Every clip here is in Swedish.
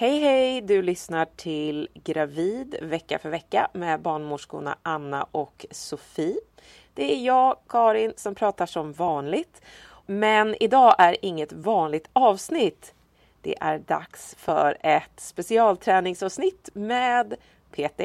Hej hej! Du lyssnar till Gravid vecka för vecka med barnmorskorna Anna och Sofie. Det är jag, Karin, som pratar som vanligt. Men idag är inget vanligt avsnitt. Det är dags för ett specialträningsavsnitt med PT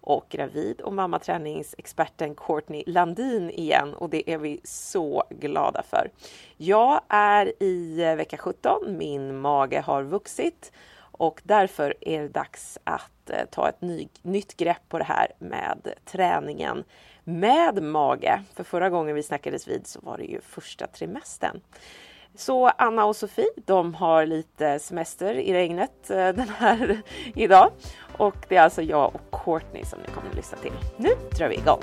och gravid och mammaträningsexperten Courtney Landin igen och det är vi så glada för. Jag är i vecka 17, min mage har vuxit och därför är det dags att eh, ta ett ny, nytt grepp på det här med träningen med mage. För förra gången vi snackades vid så var det ju första trimestern. Så Anna och Sofie, de har lite semester i regnet eh, den här idag. Och det är alltså jag och Courtney som ni kommer att lyssna till. Nu drar vi igång!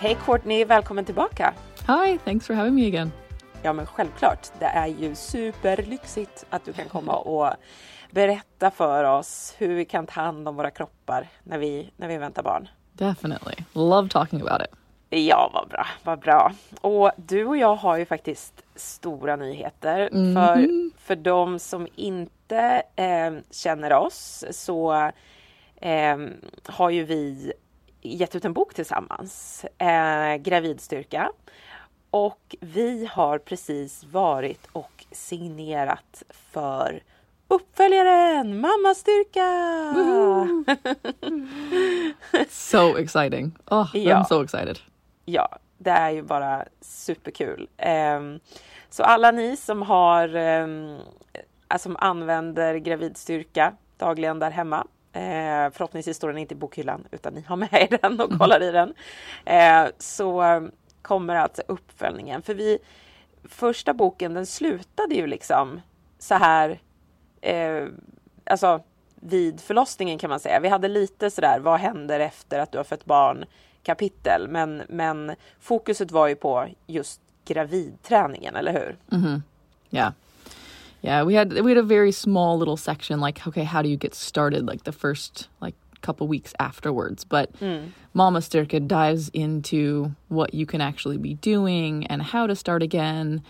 Hej Courtney, välkommen tillbaka! Hi, thanks for having me again. Ja men självklart, det är ju superlyxigt att du kan komma och berätta för oss hur vi kan ta hand om våra kroppar när vi, när vi väntar barn. Definitely. Love talking about it. Ja, vad bra, vad bra. Och du och jag har ju faktiskt stora nyheter. Mm. För, för de som inte eh, känner oss så eh, har ju vi gett ut en bok tillsammans, eh, Gravidstyrka. Och vi har precis varit och signerat för uppföljaren Mammastyrka! So exciting. Oh, Ja. I'm so excited. Ja, det är ju bara superkul. Ehm, så alla ni som har um, som använder gravidstyrka dagligen där hemma. Eh, förhoppningsvis står den inte i bokhyllan utan ni har med er den och kollar i den. Eh, så um, kommer alltså uppföljningen. För vi, första boken den slutade ju liksom så här eh, alltså vid förlossningen kan man säga. Vi hade lite sådär, vad händer efter att du har fött barn kapitel, men, men fokuset var ju på just gravidträningen, eller hur? Mm-hmm. Yeah. Yeah, we had we had a very small little section like okay, how do you get started like the first like couple weeks afterwards. But Mama Styrka dives into what you can actually be doing and how to start again.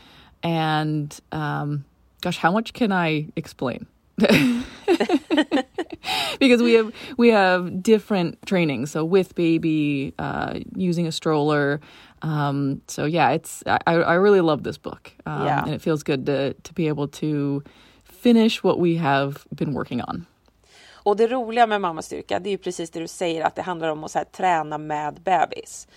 And um, gosh, how much can I explain? because we have we have different trainings. So with baby, uh, using a stroller. Um, so yeah, it's I, I really love this book, um, Yeah. and it feels good to to be able to finish what we have been working on. Och det roliga med mammastyrka, det är ju precis det du säger, att det handlar om att här, träna med bebis.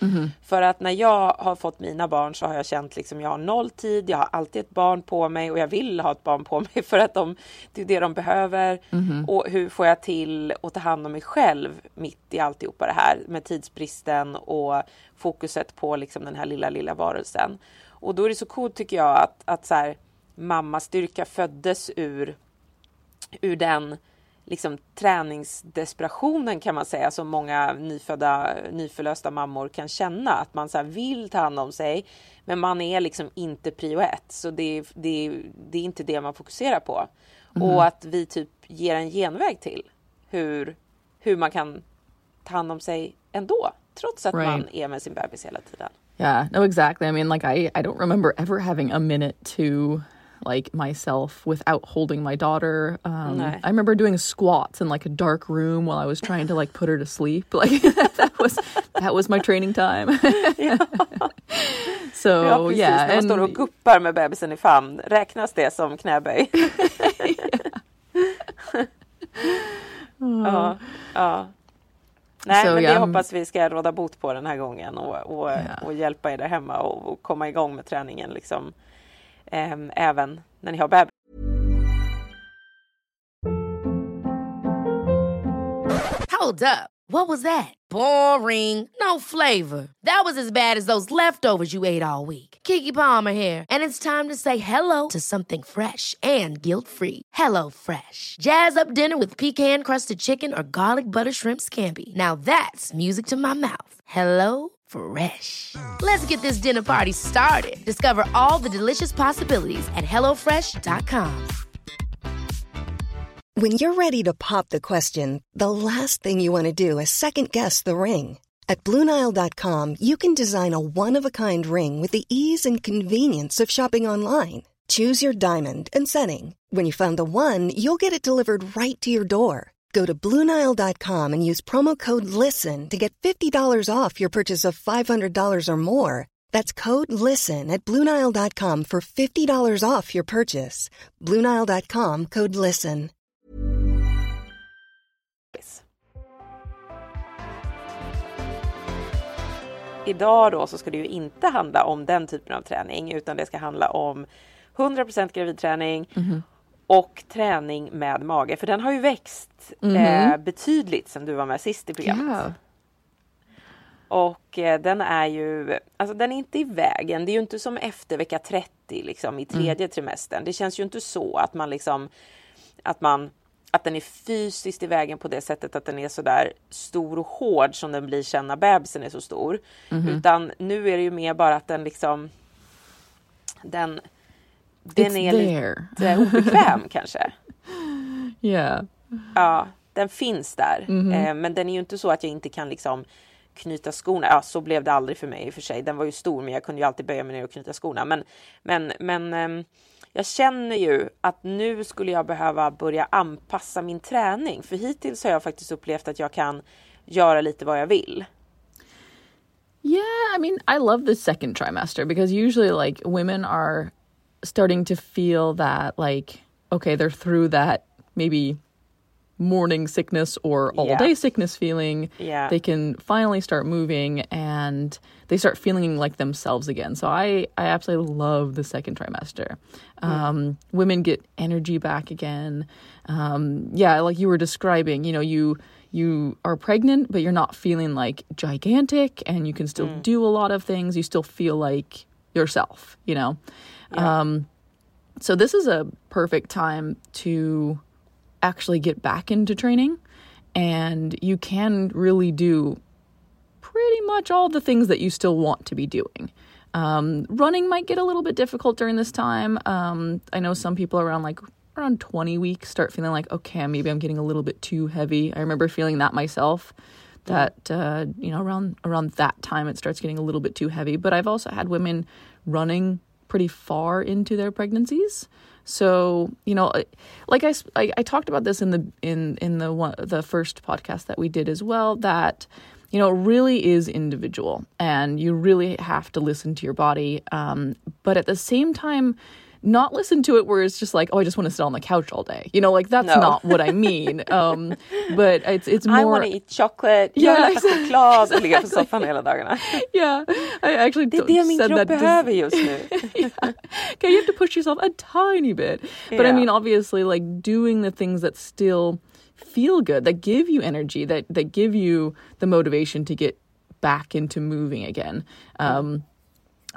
För att när jag har fått mina barn så har jag känt liksom, jag har noll tid, jag har alltid ett barn på mig och jag vill ha ett barn på mig för att de, det är det de behöver. Och hur får jag till att ta hand om mig själv mitt i alltihopa det här med tidsbristen och fokuset på liksom den här lilla, lilla varelsen. Och då är det så coolt tycker jag att, att så här, mammastyrka föddes ur ur den liksom, träningsdesperationen kan man säga som många nyfödda, nyförlösta mammor kan känna. Att man så här, vill ta hand om sig men man är liksom inte prio ett. Så det, det, det är inte det man fokuserar på. Och att vi typ ger en genväg till hur, hur man kan ta hand om sig ändå. Trots att Right. man är med sin bebis hela tiden. Yeah, no, exactly. I mean, like I, I don't remember ever having a minute to like myself without holding my daughter. Um, No. I remember doing squats in like a dark room while I was trying to like put her to sleep. Like that was that was my training time. so Ja, precis. yeah, När man and står och guppar med bebisen i famn. Räknas det som knäböj? ja, ja. Nej, Så, men det ja. hoppas vi ska råda bot på den här gången och, och, Ja. och hjälpa er där hemma och, och komma igång med träningen liksom. Ehm, även när ni har bebis. Hold up. What was that? Boring. No flavor. That was as bad as those leftovers you ate all week. Kiki Palmer here, and it's time to say hello to something fresh and guilt-free. Hello Fresh. Jazz up dinner with pecan-crusted chicken or garlic butter shrimp scampi. Now that's music to my mouth. Hello Fresh. Let's get this dinner party started. Discover all the delicious possibilities at hellofresh.com. When you're ready to pop the question, the last thing you want to do is second guess the ring. At Bluenile.com, you can design a one of a kind ring with the ease and convenience of shopping online. Choose your diamond and setting. When you find the one, you'll get it delivered right to your door. Go to Bluenile.com and use promo code LISTEN to get $50 off your purchase of $500 or more. That's code LISTEN at Bluenile.com for $50 off your purchase. Bluenile.com code LISTEN. Idag då så ska det ju inte handla om den typen av träning utan det ska handla om 100% gravidträning och träning med mage för den har ju växt eh, betydligt sedan du var med sist i programmet. Yeah. Och eh, den är ju, alltså den är inte i vägen. Det är ju inte som efter vecka 30 liksom i tredje trimestern. Det känns ju inte så att man liksom, att man, att den är fysiskt i vägen på det sättet att den är så där stor och hård som den blir sen när bebisen är så stor. Utan nu är det ju mer bara att den liksom, den, den It's är there. lite obekväm kanske. Yeah. Ja, den finns där. Mhm. Eh, men den är ju inte så att jag inte kan liksom knyta skorna. Ja, så blev det aldrig för mig i och för sig. Den var ju stor, men jag kunde ju alltid böja mig ner och knyta skorna. Men, men, men ehm, jag känner ju att nu skulle jag behöva börja anpassa min träning. För hittills har jag faktiskt upplevt att jag kan göra lite vad jag vill. Yeah, I mean, I love the second trimester because usually, like, women are starting to feel that, like, okay, they're through that maybe morning sickness or all Yeah. day sickness feeling. Yeah. They can finally start moving and they start feeling like themselves again. So I, I absolutely love the second trimester. Um, women get energy back again. Um, yeah, like you were describing, you know, you you are pregnant, but you're not feeling like gigantic and you can still do a lot of things. You still feel like yourself, you know? Um, so this is a perfect time to actually get back into training and you can really do pretty much all the things that you still want to be doing. Um, running might get a little bit difficult during this time. Um, I know some people around like around 20 weeks start feeling like, okay, maybe I'm getting a little bit too heavy. I remember feeling that myself. That uh, you know, around around that time, it starts getting a little bit too heavy. But I've also had women running pretty far into their pregnancies. So you know, like I, I talked about this in the in in the one the first podcast that we did as well. That you know, it really is individual, and you really have to listen to your body. Um, but at the same time, not listen to it where it's just like, oh, I just want to sit on the couch all day. You know, like that's No. not what I mean. um, but it's it's more. I wanna eat chocolate, jag Yeah, vill äta choklad och ligga på soffan hela dagarna. yeah, I actually Det är det min said kropp behöver just nu. okay, you have to push yourself a tiny bit. But I mean, obviously, like doing the things that still feel good, that give you energy, that that give you the motivation to get back into moving again. Um,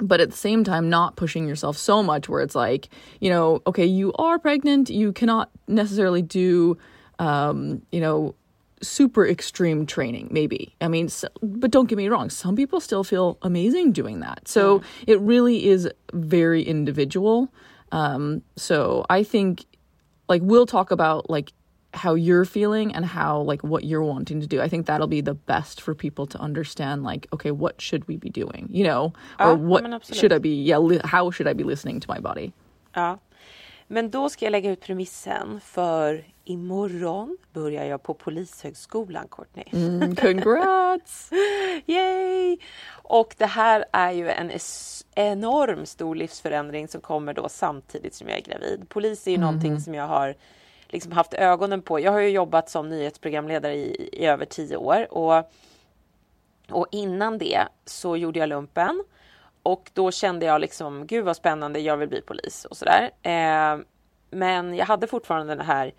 but at the same time, not pushing yourself so much where it's like, you know, okay, you are pregnant, you cannot necessarily do, um, you know, super extreme training maybe. I mean so, but don't get me wrong some people still feel amazing doing that. So it really is very individual. Um so i think like we'll talk about like how you're feeling and how like what you're wanting to do i think that'll be the best for people to understand like okay what should we be doing you know or Ja, what men absolut. should i be yeah li- how should i be listening to my body Ja. Men då ska jag lägga ut premissen för imorgon börjar jag på Polishögskolan, Courtney. Mm, congrats Yay! Och det här är ju en enorm stor livsförändring som kommer då samtidigt som jag är gravid. Polis är ju någonting som jag har liksom haft ögonen på. Jag har ju jobbat som nyhetsprogramledare i, i över tio år och, och innan det så gjorde jag lumpen och då kände jag liksom, gud vad spännande, jag vill bli polis och sådär. Eh, men jag hade fortfarande den här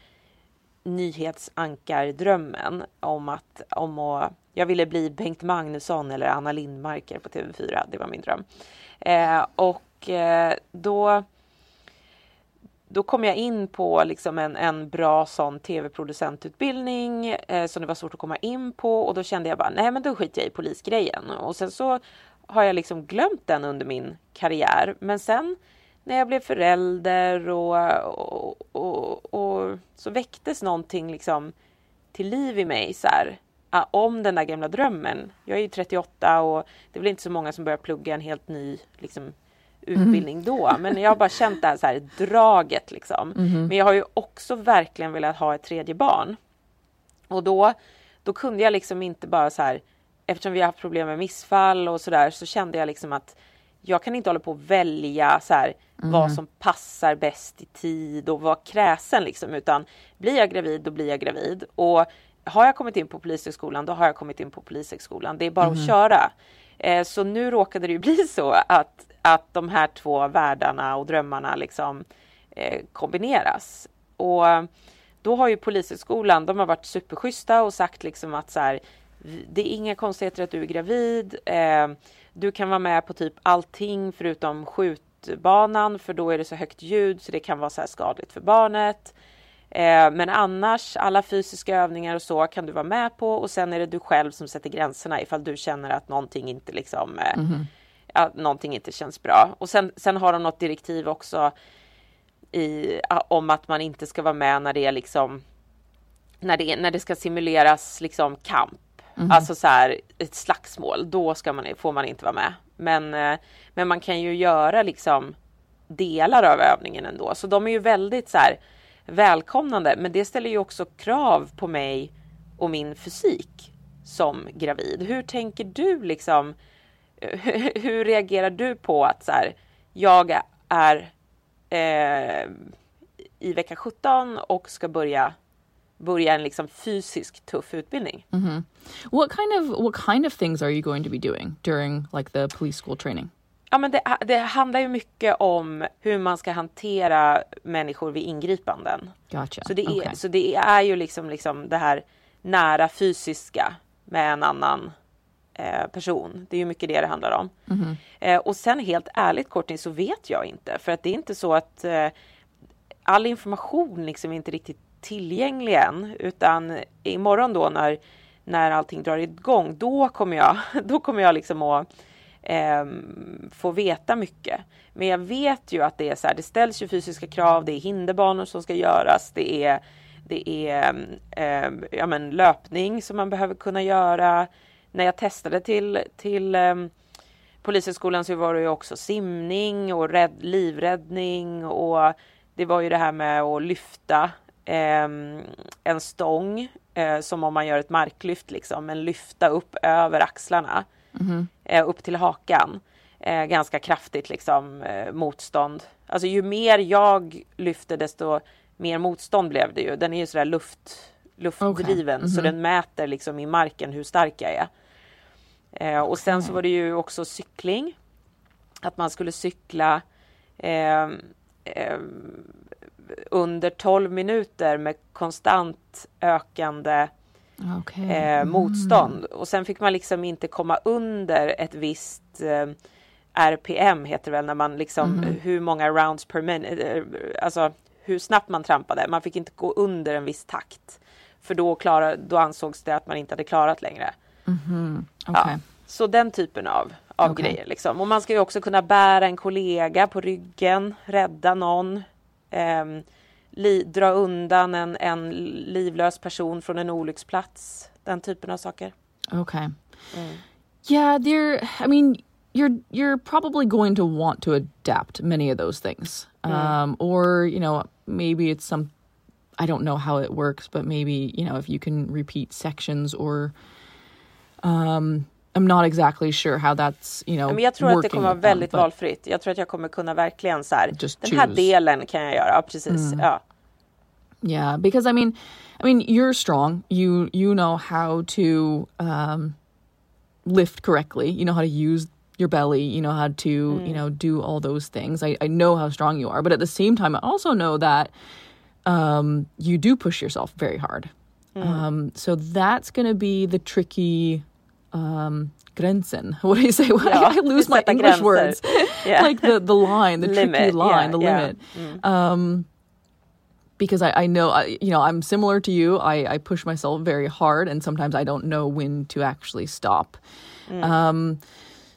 nyhetsankardrömmen om att, om att jag ville bli Bengt Magnusson eller Anna Lindmarker på TV4. Det var min dröm. Eh, och eh, då då kom jag in på liksom en, en bra sån tv-producentutbildning eh, som det var svårt att komma in på och då kände jag bara nej men då skiter jag i polisgrejen och sen så har jag liksom glömt den under min karriär men sen när jag blev förälder och, och, och, och så väcktes någonting liksom till liv i mig så här, ah, om den där gamla drömmen. Jag är ju 38 och det är väl inte så många som börjar plugga en helt ny liksom, utbildning då. Men jag har bara känt det här, så här draget liksom. Men jag har ju också verkligen velat ha ett tredje barn. Och då, då kunde jag liksom inte bara så här, eftersom vi har haft problem med missfall och sådär, så kände jag liksom att jag kan inte hålla på att välja så här, vad som passar bäst i tid och vara kräsen liksom, utan blir jag gravid, då blir jag gravid. Och har jag kommit in på Polishögskolan, då har jag kommit in på Polishögskolan. Det är bara att köra. Eh, så nu råkade det ju bli så att, att de här två världarna och drömmarna liksom eh, kombineras. Och då har ju Polishögskolan, de har varit superschyssta och sagt liksom att så här, det är inga konstigheter att du är gravid. Eh, du kan vara med på typ allting förutom skjutbanan för då är det så högt ljud så det kan vara så här skadligt för barnet. Eh, men annars, alla fysiska övningar och så kan du vara med på och sen är det du själv som sätter gränserna ifall du känner att någonting inte liksom eh, att någonting inte känns bra. Och sen, sen har de något direktiv också i, om att man inte ska vara med när det är liksom när det, när det ska simuleras liksom kamp. Alltså så här ett slagsmål, då ska man, får man inte vara med. Men, eh, men man kan ju göra liksom delar av övningen ändå. Så de är ju väldigt så här välkomnande. Men det ställer ju också krav på mig och min fysik som gravid. Hur tänker du liksom? Hur reagerar du på att så här, jag är eh, i vecka 17 och ska börja börja en liksom fysisk tuff utbildning. Mm-hmm. What kind of what kind of things are you going to be doing during like the police school training? Ja, men det, det handlar ju mycket om hur man ska hantera människor vid ingripanden. Gotcha. Så det är, Okay. så det är ju liksom, liksom det här nära fysiska med en annan eh, person. Det är ju mycket det det handlar om. Eh, och sen helt ärligt Courtney så vet jag inte för att det är inte så att eh, all information liksom är inte riktigt tillgänglig än utan imorgon då när, när allting drar igång då kommer jag, då kommer jag liksom att eh, få veta mycket. Men jag vet ju att det är så här, det ställs ju fysiska krav, det är hinderbanor som ska göras, det är, det är eh, ja, men löpning som man behöver kunna göra. När jag testade till, till eh, Polishögskolan så var det ju också simning och rädd, livräddning och det var ju det här med att lyfta eh, en stång eh, som om man gör ett marklyft liksom, men lyfta upp över axlarna eh, upp till hakan. Eh, ganska kraftigt liksom eh, motstånd. Alltså ju mer jag lyfte desto mer motstånd blev det ju. Den är ju sådär luft, luftdriven så den mäter liksom i marken hur stark jag är. Eh, och sen så var det ju också cykling. Att man skulle cykla eh, eh, under 12 minuter med konstant ökande Okay. eh, motstånd. Och sen fick man liksom inte komma under ett visst eh, RPM heter det väl när man liksom hur många rounds per minute, eh, alltså hur snabbt man trampade. Man fick inte gå under en viss takt. För då, klara, då ansågs det att man inte hade klarat längre. okay. Ja. Så den typen av, av Okej. grejer. Liksom. Och man ska ju också kunna bära en kollega på ryggen, rädda någon. ehm, li, dra undan en, en livlös person från en olycksplats. Den typen av saker. Okay. Yeah, they're I mean, you're you're probably going to want to adapt many of those things. Um or, you know, maybe it's some I don't know how it works, but maybe, you know, if you can repeat sections or um I'm not exactly sure how that's, you know, Men jag tror att det kommer vara them, väldigt but- valfritt. Jag tror att jag kommer kunna verkligen så här, den här choose. delen kan jag göra. Ja, precis. Ja. Yeah, because I mean, I mean, you're strong. You you know how to um, lift correctly. You know how to use your belly. You know how to you know do all those things. I I know how strong you are, but at the same time, I also know that um, you do push yourself very hard. Um, so that's going to be the tricky um, gränsen. What do you say? I lose my English gränser. words. Yeah. like the the line, the Limit, tricky line, yeah, the limit. Um, because I, I know I, you know I'm similar to you. I, I push myself very hard, and sometimes I don't know when to actually stop. Um,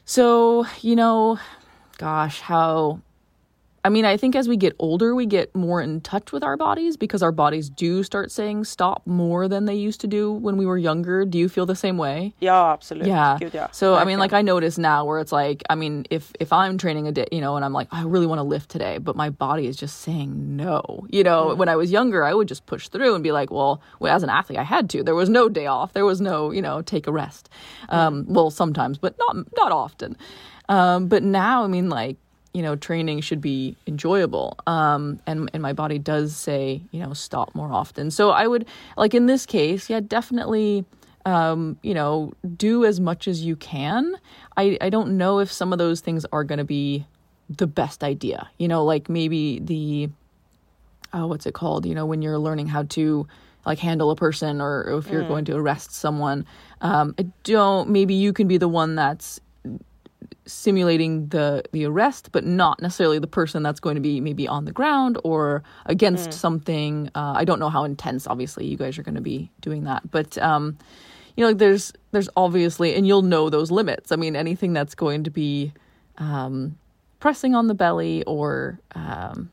so you know, gosh, how I mean, I think as we get older, we get more in touch with our bodies because our bodies do start saying stop more than they used to do when we were younger. Do you feel the same way? Yeah, absolutely. Yeah. Gud, ja. So I mean, Verkligen. like I notice now where it's like, I mean, if if I'm training a day, you know, and I'm like, I really want to lift today, but my body is just saying no. You know, when I was younger, I would just push through and be like, well, well, as an athlete, I had to. There was no day off. There was no, you know, take a rest. Um, well, sometimes, but not not often. Um, but now, I mean, like you know, training should be enjoyable. Um, and and my body does say, you know, stop more often. So I would like in this case, yeah, definitely. Um, you know, do as much as you can. I I don't know if some of those things are going to be the best idea. You know, like maybe the oh, what's it called? You know, when you're learning how to like handle a person or if you're going to arrest someone. Um, I don't. Maybe you can be the one that's simulating the the arrest, but not necessarily the person that's going to be maybe on the ground or against something. Uh, I don't know how intense. Obviously, you guys are going to be doing that, but um, you know, there's there's obviously, and you'll know those limits. I mean, anything that's going to be um, pressing on the belly or um,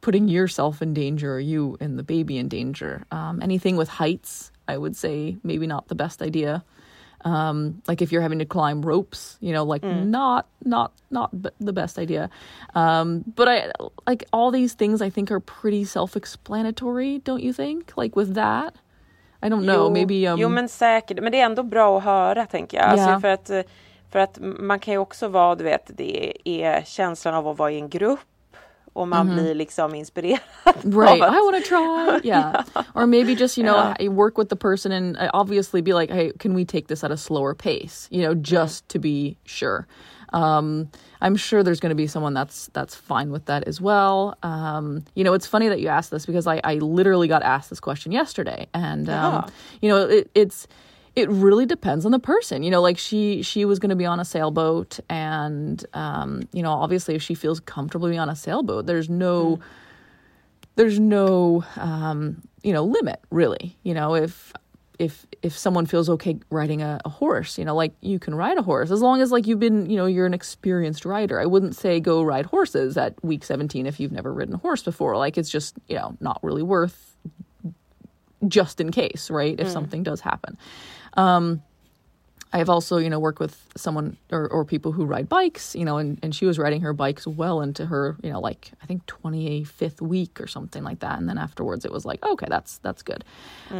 putting yourself in danger or you and the baby in danger. Um, anything with heights, I would say maybe not the best idea. Um, like if you're having to climb ropes, you know, like not not not b- the best idea. Um, but I like all these things. I think are pretty self-explanatory, don't you think? Like with that, I don't know. Jo, maybe um, jo men säkert, men det är ändå bra att höra tänker jag. Alltså för, att, för att man kan ju också vara, du vet, det är känslan av att vara i en grupp och man blir liksom inspirerad. Right i want to try yeah. or maybe just you know Yeah. Work with the person and obviously be like hey can we take this at a slower pace you know just to be sure um, i'm sure there's going to be someone that's that's fine with that as well um, you know it's funny that you asked this because i, I literally got asked this question yesterday and um, Yeah. you know it, it's it really depends on the person. You know like she she was going to be on a sailboat and um you know obviously if she feels comfortable being on a sailboat there's no there's no um you know limit really. You know if if if someone feels okay riding a, a horse you know like you can ride a horse. As long as like you've been you know you're an experienced rider. I wouldn't say go ride horses at week 17 if you've never ridden a horse before. Like it's just you know not really worth just in case right if something does happen um I've also, you know, worked with someone or, or people who ride bikes, you know, and, and she was riding her bikes well into her, you know, like I think 25th week or something like that. And then afterwards it was like, okay, that's, that's good.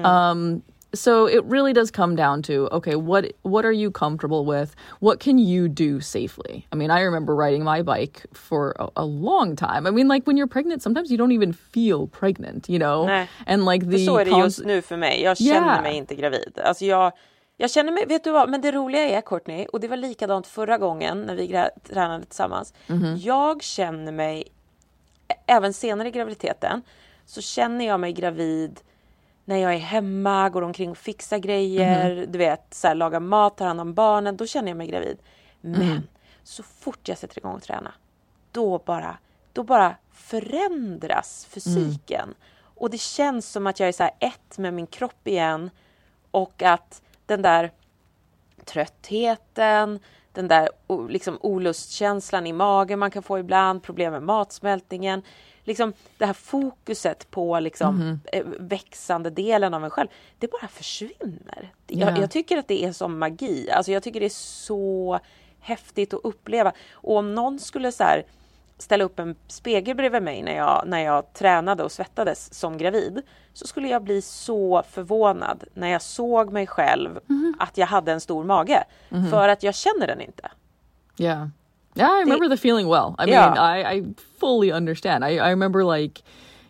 Um, so it really does come down to, okay, what, what are you comfortable with? What can you do safely? I mean, I remember riding my bike for a, a long time. I mean, like when you're pregnant, sometimes you don't even feel pregnant, you know? Nej. And like the så är det just nu för mig. Jag känner Yeah. mig inte gravid. Alltså jag, jag känner mig, vet du vad, men det roliga är Courtney, och det var likadant förra gången när vi tränade tillsammans. Mhm. Jag känner mig, även senare i graviditeten, så känner jag mig gravid när jag är hemma, går omkring och fixar grejer, Mhm. du vet, så här, lagar mat, tar hand om barnen, då känner jag mig gravid. Men Mm. så fort jag sätter igång och träna, då bara, då bara förändras fysiken. Och det känns som att jag är så ett med min kropp igen och att den där tröttheten, den där liksom olustkänslan i magen man kan få ibland, problem med matsmältningen. Liksom det här fokuset på liksom eh, växande delen av en själv, det bara försvinner. Jag, Ja. jag tycker att det är som magi. Alltså jag tycker det är så häftigt att uppleva. Och om någon skulle så här ställa upp en spegel bredvid mig när jag, när jag tränade och svettades som gravid så skulle jag bli så förvånad när jag såg mig själv att jag hade en stor mage. För att jag känner den inte. Yeah. Yeah, I remember the feeling well. I mean, I, I fully understand. I, I remember like,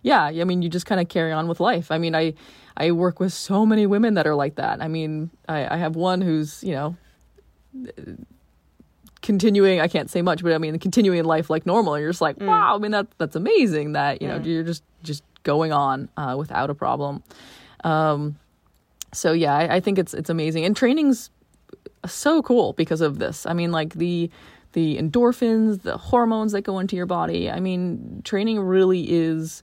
yeah, I mean, you just kind of carry on with life. I mean, I, I work with so many women that are like that. I mean, I, I have one who's, you know, continuing, I can't say much, but I mean, continuing life like normal. And you're just like, wow, I mean, that, that's amazing that, you know, you're just, just going on uh, without a problem. Um, so yeah, I, I think it's, it's amazing. And training's so cool because of this. I mean, like the the endorphins, the hormones that go into your body. I mean, training really is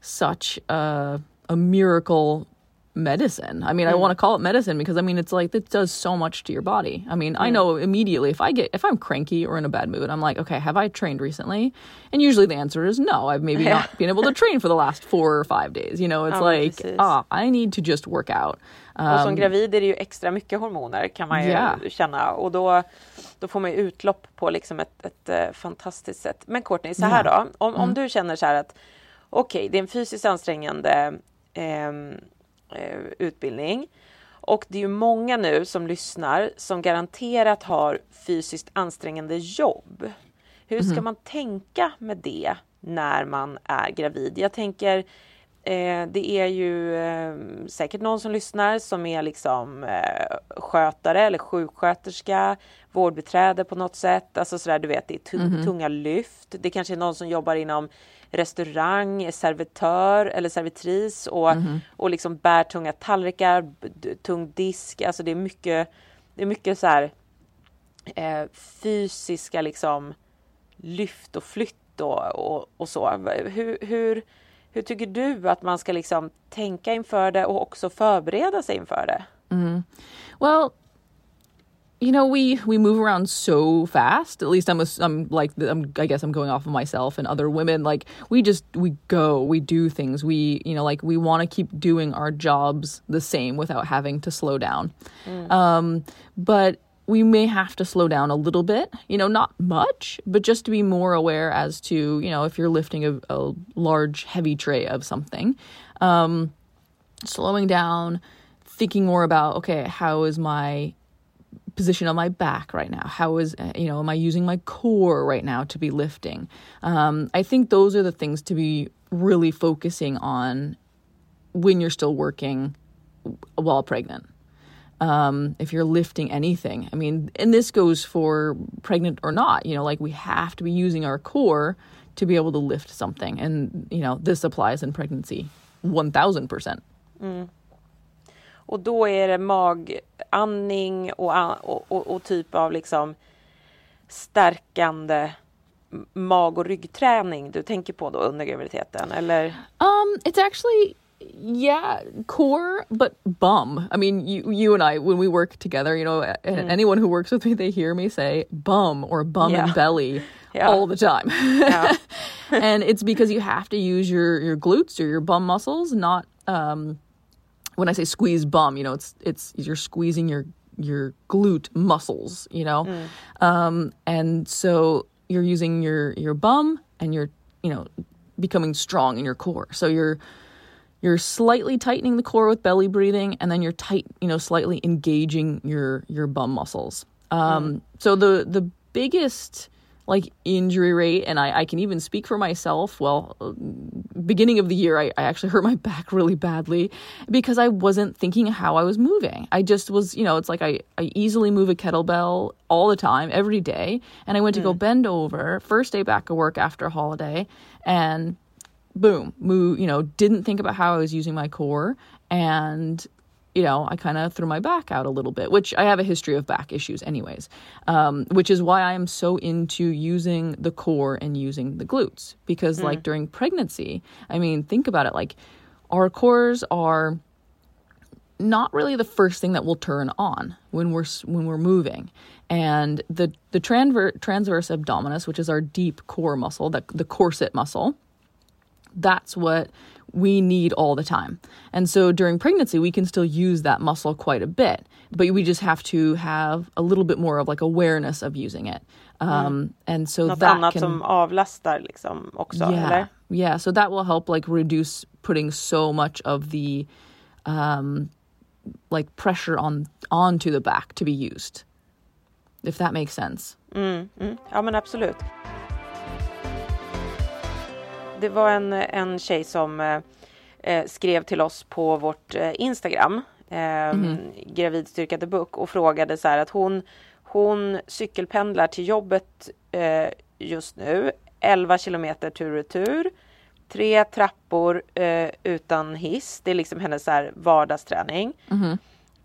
such a a miracle medicine. I mean, I want to call it medicine because I mean it's like it does so much to your body. I mean, I know immediately if I get if I'm cranky or in a bad mood, I'm like, okay, have I trained recently? And usually the answer is no. I've maybe not been able to train for the last four or five days. You know, it's Ja, like precis. ah, I need to just work out. Och som gravid är det ju extra mycket hormoner kan man ju Ja. känna och då, då får man ju utlopp på liksom ett, ett eh, fantastiskt sätt. Men Courtney, så här då. Om, om du känner så här att okej, det är en fysiskt ansträngande eh, utbildning och det är ju många nu som lyssnar som garanterat har fysiskt ansträngande jobb. Hur ska man tänka med det när man är gravid? Jag tänker eh, det är ju eh, säkert någon som lyssnar som är liksom eh, skötare eller sjuksköterska, vårdbiträde på något sätt. Alltså sådär, du vet, det är tu- tunga lyft. Det kanske är någon som jobbar inom restaurang, är servitör eller servitris och, och liksom bär tunga tallrikar, tung disk. Alltså det är mycket, det är mycket så här eh, fysiska liksom lyft och flytt och, och, och så. Hur, hur, hur tycker du att man ska liksom tänka inför det och också förbereda sig inför det? Well, you know, we we move around so fast. At least I'm a, I'm like I'm I guess I'm going off of myself and other women. Like we just we go, we do things. We you know like we want to keep doing our jobs the same without having to slow down. Um, but we may have to slow down a little bit, you know, not much, but just to be more aware as to, you know, if you're lifting a, a large, heavy tray of something, um, slowing down, thinking more about, okay, how is my position on my back right now? How is, uh, you know, am I using my core right now to be lifting? Um, I think those are the things to be really focusing on when you're still working while pregnant. Um, if you're lifting anything, I mean, and this goes for pregnant or not, you know, like we have to be using our core to be able to lift something. And, you know, this applies in pregnancy 1000%. Och då är det magandning och, och, och, och typ av liksom stärkande mag och ryggträning du tänker på då under graviditeten? Eller? Um, it's actually yeah, core but bum. I mean, you you and I when we work together, you know, a- anyone who works with me, they hear me say bum or bum Yeah. and belly Yeah. all the time. Ja. and it's because you have to use your your glutes or your bum muscles, not um when I say squeeze bum, you know, it's it's you're squeezing your your glute muscles, you know. Um and so you're using your your bum and you're, you know, becoming strong in your core. So you're you're slightly tightening the core with belly breathing and then you're tight you know slightly engaging your your bum muscles um so the the biggest like injury rate and I, I can even speak for myself. Well beginning of the year I, I actually hurt my back really badly because i wasn't thinking how i was moving. I just was you know it's like i, I easily move a kettlebell all the time every day. And i went to go mm. bend over first day back of work after a holiday and boom, move, you know, didn't think about how I was using my core. And you know, I kind of threw my back out a little bit, which I have a history of back issues anyways. Um, which is why I am so into using the core and using the glutes because like during pregnancy, I mean, think about it like our cores are not really the first thing that will turn on when we're when we're moving and the the transver- transverse abdominis which is our deep core muscle the, the corset muscle that's what we need all the time. And so during pregnancy, we can still use that muscle quite a bit, but we just have to have a little bit more of like awareness of using it. Um, And so Något that annat can, som avlastar liksom också? yeah, Eller? yeah. So that will help like reduce putting so much of the um, like pressure on onto the back to be used, if that makes sense. Ja men absolut. Det var en, en tjej som eh, eh, skrev till oss på vårt eh, Instagram, eh, Gravid Styrka the Book och frågade så här att hon, hon cykelpendlar till jobbet eh, just nu, 11 kilometer tur och retur, tre trappor eh, utan hiss. Det är liksom hennes så här vardagsträning.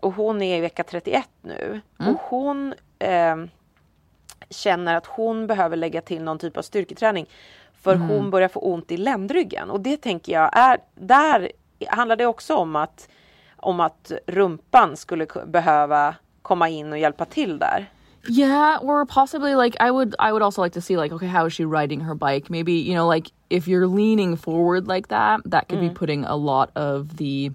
Och hon är i vecka 31 nu. Och hon eh, känner att hon behöver lägga till någon typ av styrketräning. För hon börjar få ont i ländryggen. Och det tänker jag är, där handlar det också om att om att rumpan skulle behöva komma in och hjälpa till där. Yeah, or possibly like I would I would also like to see like okay how is she riding her bike? Maybe you know like if you're leaning forward like that, that could be putting a lot of the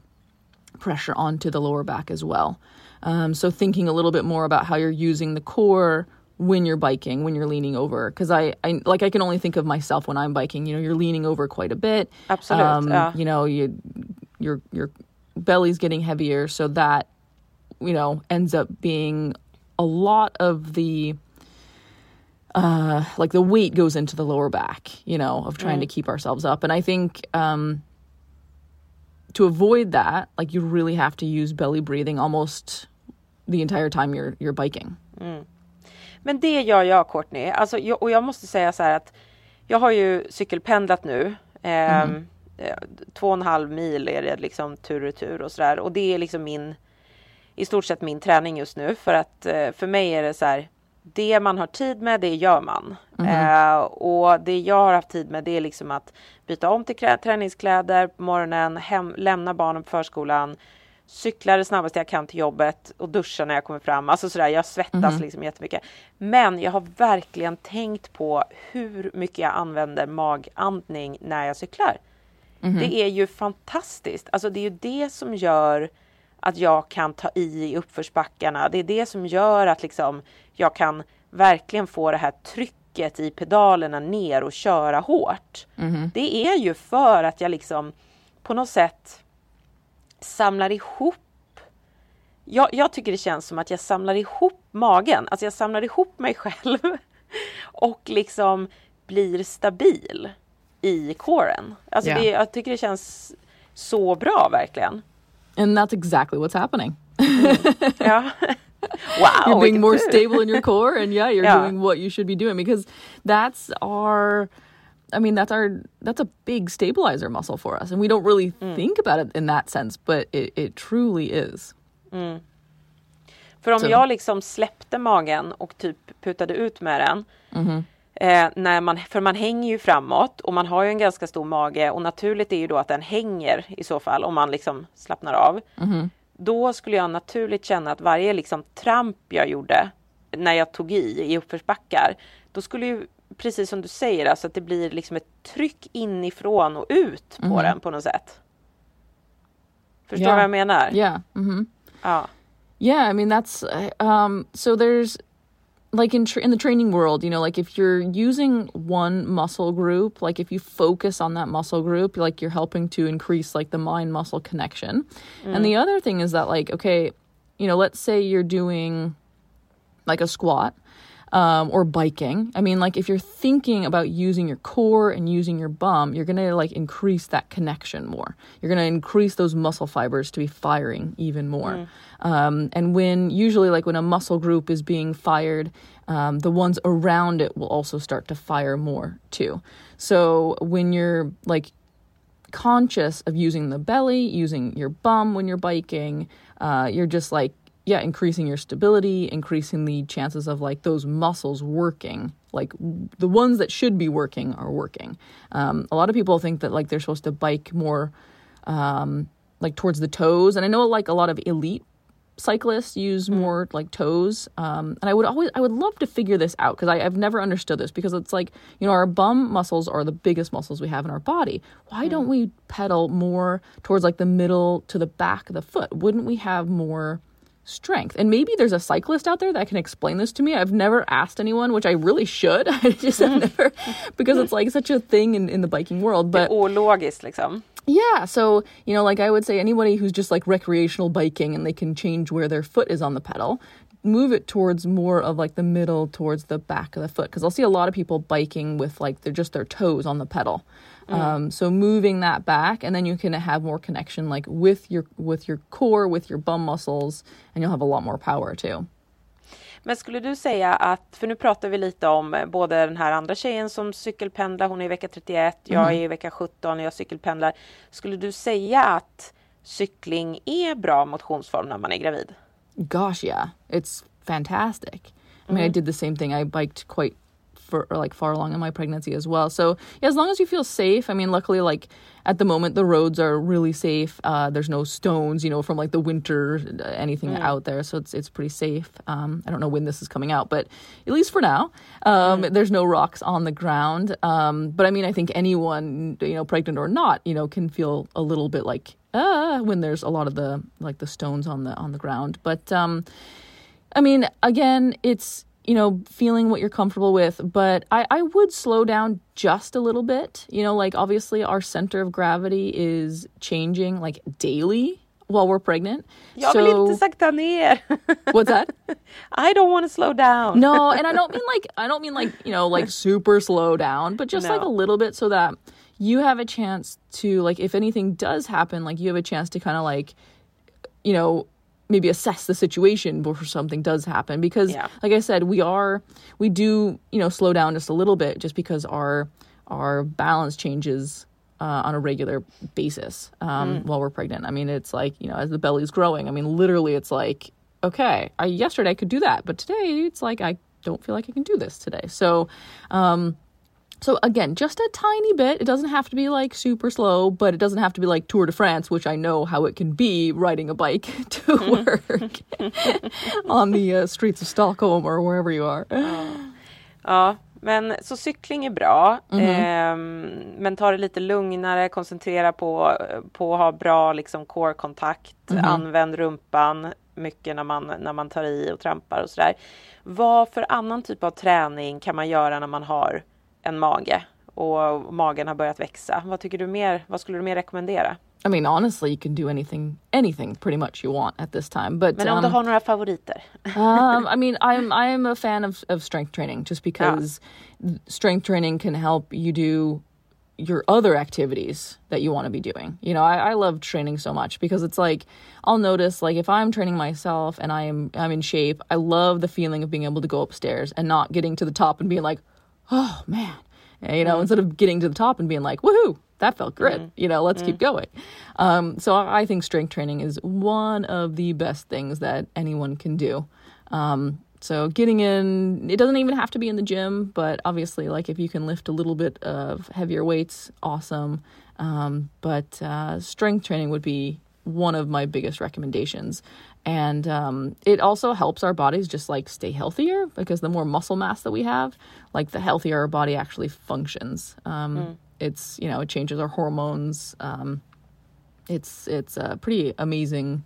pressure onto the lower back as well. Um, so thinking a little bit more about how you're using the core when you're biking, when you're leaning over, because I, I like I can only think of myself when I'm biking. You know, you're leaning over quite a bit. Absolut, ja. You know, you your your belly's getting heavier, so that you know ends up being a lot of the uh like the weight goes into the lower back you know of trying to keep ourselves up and i think um to avoid that like you really have to use belly breathing almost the entire time you're you're biking Men det gör jag Courtney. Alltså, jag, och jag måste säga så här att jag har ju cykelpendlat nu. ehm, eh, Två och en halv mil är det liksom tur och retur och sådär. Och det är liksom min i stort sett min träning just nu. För att eh, för mig är det så här. Det man har tid med, det gör man. Eh, och det jag har haft tid med, det är liksom att byta om till träningskläder på morgonen, hem, lämna barnen på förskolan, cykla det snabbaste jag kan till jobbet och duscha när jag kommer fram. Alltså sådär, jag svettas liksom jättemycket. Men jag har verkligen tänkt på hur mycket jag använder magandning när jag cyklar. Det är ju fantastiskt. Alltså det är ju det som gör att jag kan ta i i uppförsbackarna. Det är det som gör att liksom jag kan verkligen få det här trycket i pedalerna ner och köra hårt. Det är ju för att jag liksom på något sätt samlar ihop jag, jag tycker det känns som att jag samlar ihop magen, alltså jag samlar ihop mig själv och liksom blir stabil i coren. Alltså Ja. det, jag tycker det känns så bra verkligen. and that's exactly what's happening Ja. Wow, you're being more tur. stable in your core and yeah you're Yeah. doing what you should be doing because that's our i mean that's our that's a big stabilizer muscle for us and we don't really think about it in that sense but it, it truly is För om Så. jag liksom släppte magen och typ putade ut med den. Eh, när man, för man hänger ju framåt och man har ju en ganska stor mage och naturligt är ju då att den hänger i så fall om man liksom slappnar av. Då skulle jag naturligt känna att varje liksom tramp jag gjorde när jag tog i i uppförsbackar, då skulle ju precis som du säger, alltså att det blir liksom ett tryck inifrån och ut på den på något sätt. Förstår Ja. vad jag menar? yeah hmm Ja. Yeah, I mean that's um so there's like in in the training world, you know, like if you're using one muscle group, like if you focus on that muscle group, like you're helping to increase like the mind muscle connection. And the other thing is that like okay, you know, let's say you're doing like a squat um, or biking. I mean, like if you're thinking about using your core and using your bum, you're gonna like increase that connection more. You're gonna increase those muscle fibers to be firing even more. Um, and when usually, like when a muscle group is being fired, um, the ones around it will also start to fire more too. So when you're like conscious of using the belly, using your bum when you're biking. Uh, you're just like, yeah, increasing your stability, increasing the chances of like those muscles working. Like the ones that should be working are working. Um, a lot of people think that like they're supposed to bike more um, like towards the toes. And I know like a lot of elite cyclists use more like toes um, and i would always i would love to figure this out because i've never understood this because it's like you know our bum muscles are the biggest muscles we have in our body why don't we pedal more towards like the middle to the back of the foot wouldn't we have more strength and maybe there's a cyclist out there that can explain this to me i've never asked anyone which i really should i just have mm-hmm. never because it's like such a thing in, in the biking world but Ologiskt liksom. yeah, so you know, like I would say, anybody who's just like recreational biking and they can change where their foot is on the pedal, move it towards more of like the middle towards the back of the foot because I'll see a lot of people biking with like they're just their toes on the pedal. Um, so moving that back, and then you can have more connection like with your with your core, with your bum muscles, and you'll have a lot more power too. Men skulle du säga att, för nu pratar vi lite om eh, både den här andra tjejen som cykelpendlar, hon är i vecka 31, jag är i vecka 17 och jag cykelpendlar. Skulle du säga att cykling är bra motionsform när man är gravid? Gosh, yeah, it's fantastic. I mean, I did the same thing. I biked quite for like far along in my pregnancy as well. So yeah, as long as you feel safe. I mean, luckily, like at the moment, the roads are really safe. Uh, there's no stones, you know, from like the winter, uh, anything out there, so it's it's pretty safe. Um, I don't know when this is coming out, but at least for now, um, there's no rocks on the ground. Um, but I mean, I think anyone, you know, pregnant or not, you know, can feel a little bit like ah when there's a lot of the like the stones on the on the ground. But um, I mean, again, it's you know feeling what you're comfortable with but I, I would slow down just a little bit you know like obviously our center of gravity is changing like daily while we're pregnant Jag vill inte sakta ner. what's that I don't want to slow down. no and i don't mean like i don't mean like you know like super slow down but just like a little bit so that you have a chance to like if anything does happen like you have a chance to kind of like you know maybe assess the situation before something does happen. Because Yeah. like i said we are we do you know slow down just a little bit just because our our balance changes uh, on a regular basis um, while we're pregnant. I mean it's like you know as the belly's growing i mean literally it's like okay I, yesterday i could do that but today it's like i don't feel like i can do this today. So um, so again, just a tiny bit. It doesn't have to be like super slow, but it doesn't have to be like Tour de France, which I know how it can be riding a bike to work on the uh, streets of Stockholm or wherever you are. Ja, men så cykling är bra. Mhm. Ehm, men ta det lite lugnare, koncentrera på, på att ha bra liksom core-kontakt. Mhm. Använd rumpan mycket när man, när man tar i och trampar och sådär. Vad för annan typ av träning kan man göra när man har en mage och magen har börjat växa? Vad tycker du mer? Vad skulle du mer rekommendera? I mean, honestly, you can do anything, anything pretty much you want at this time. But Men om um, du har några favoriter? um, I mean, I'm I'm a fan of of strength training just because strength training can help you do your other activities that you want to be doing. You know, I, I love training so much because it's like I'll notice like if I'm training myself and I am I'm in shape, I love the feeling of being able to go upstairs and not getting to the top and being like, oh man, you know, instead of getting to the top and being like, woohoo, that felt good. You know, let's keep going. Um, so I I think strength training is one of the best things that anyone can do. Um, so getting in, it doesn't even have to be in the gym, but obviously, like if you can lift a little bit of heavier weights, awesome. Um, but uh, strength training would be one of my biggest recommendations. And um, it also helps our bodies just like stay healthier because the more muscle mass that we have, like the healthier our body actually functions. Um, It's, you know, it changes our hormones. Um, it's it's a pretty amazing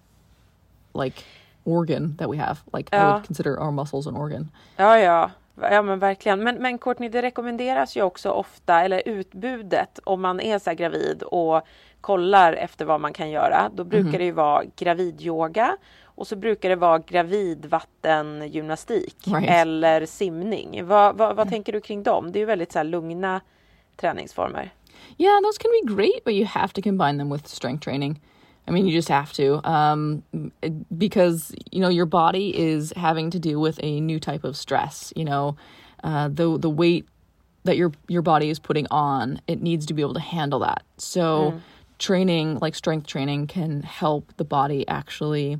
like organ that we have. Like I Ja. would consider our muscles an organ. Ja, ja. Ja men verkligen. Men, men Courtney, det rekommenderas ju också ofta, eller utbudet, om man är så gravid och kollar efter vad man kan göra. Då brukar det ju vara gravidyoga och så brukar det vara gravidvattengymnastik Right. eller simning. Vad, vad, vad tänker du kring dem? Det är ju väldigt så här lugna träningsformer. Yeah, those can be great, but you have to combine them with strength training. I mean, you just have to, um, because you know your body is having to deal with a new type of stress. You know, uh, the the weight that your your body is putting on, it needs to be able to handle that. So, training like strength training can help the body actually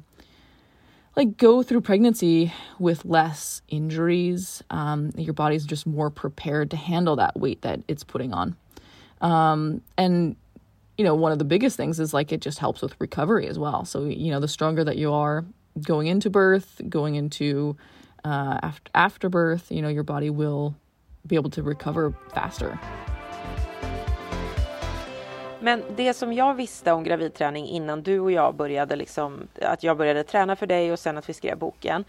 like go through pregnancy with less injuries. Um, your body's just more prepared to handle that weight that it's putting on. Um, and you know, one of the biggest things is like it just helps with recovery as well. So you know, the stronger that you are going into birth, going into uh, after after birth, you know, your body will be able to recover faster. Men det som jag visste om gravidträning innan du och jag började liksom, att jag började träna för dig och sen att vi skrev boken.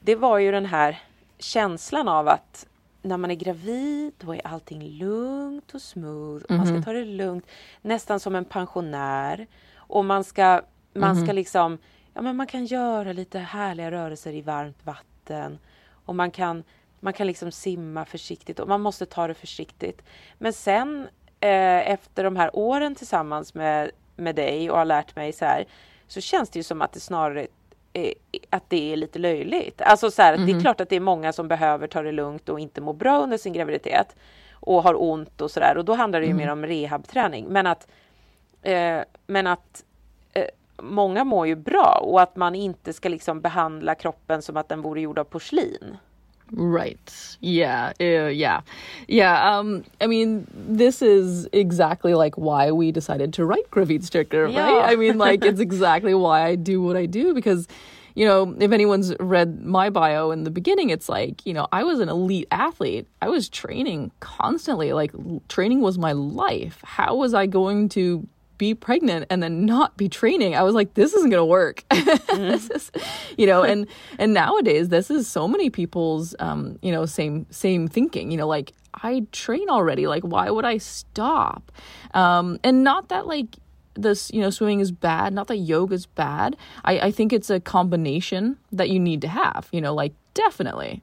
Det var ju den här känslan av att när man är gravid då är allting lugnt och smooth. och Man ska ta det lugnt, nästan som en pensionär. Och man ska, man ska liksom, ja men man kan göra lite härliga rörelser i varmt vatten. Och man kan, man kan liksom simma försiktigt och man måste ta det försiktigt. Men sen eh, efter de här åren tillsammans med, med dig och har lärt mig så här så känns det ju som att det snarare eh, att det är lite löjligt. Alltså så här, det är klart att det är många som behöver ta det lugnt och inte må bra under sin graviditet och har ont och sådär och då handlar det ju mer om rehabträning. Men att, eh, men att eh, många mår ju bra och att man inte ska liksom behandla kroppen som att den vore gjord av porslin. Right. Yeah. Uh, yeah. Yeah. Um. I mean, this is exactly like why we decided to write Gravidstyrka, Yeah. right? I mean, like it's exactly why I do what I do because, you know, if anyone's read my bio in the beginning, it's like you know I was an elite athlete. I was training constantly. Like l- training was my life. How was I going to be pregnant and then not be training i was like this isn't going to work this is you know and and nowadays this is so many people's um you know same same thinking you know like i train already like why would i stop um and not that like this you know swimming is bad not that yoga is bad i i think it's a combination that you need to have you know like definitely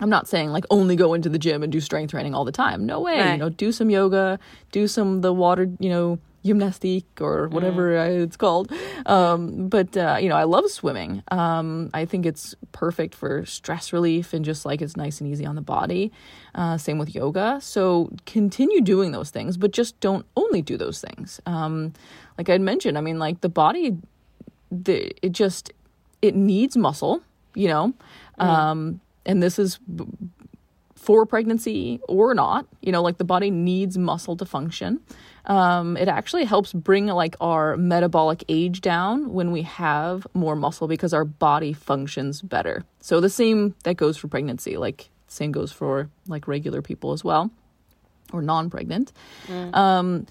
I'm not saying like only go into the gym and do strength training all the time. No way. Right. You know, do some yoga, do some the water, you know, gymnastic or whatever uh, it's called. Um, but uh, you know, I love swimming. Um, I think it's perfect for stress relief and just like it's nice and easy on the body. Uh, same with yoga. So continue doing those things, but just don't only do those things. Um, like I'd mentioned, I mean, like the body, the it just it needs muscle. You know. Um, and this is b- for pregnancy or not you know like the body needs muscle to function. Um, it actually helps bring like our metabolic age down when we have more muscle because our body functions better. So the same that goes for pregnancy like same goes for like regular people as well or non-pregnant. Um,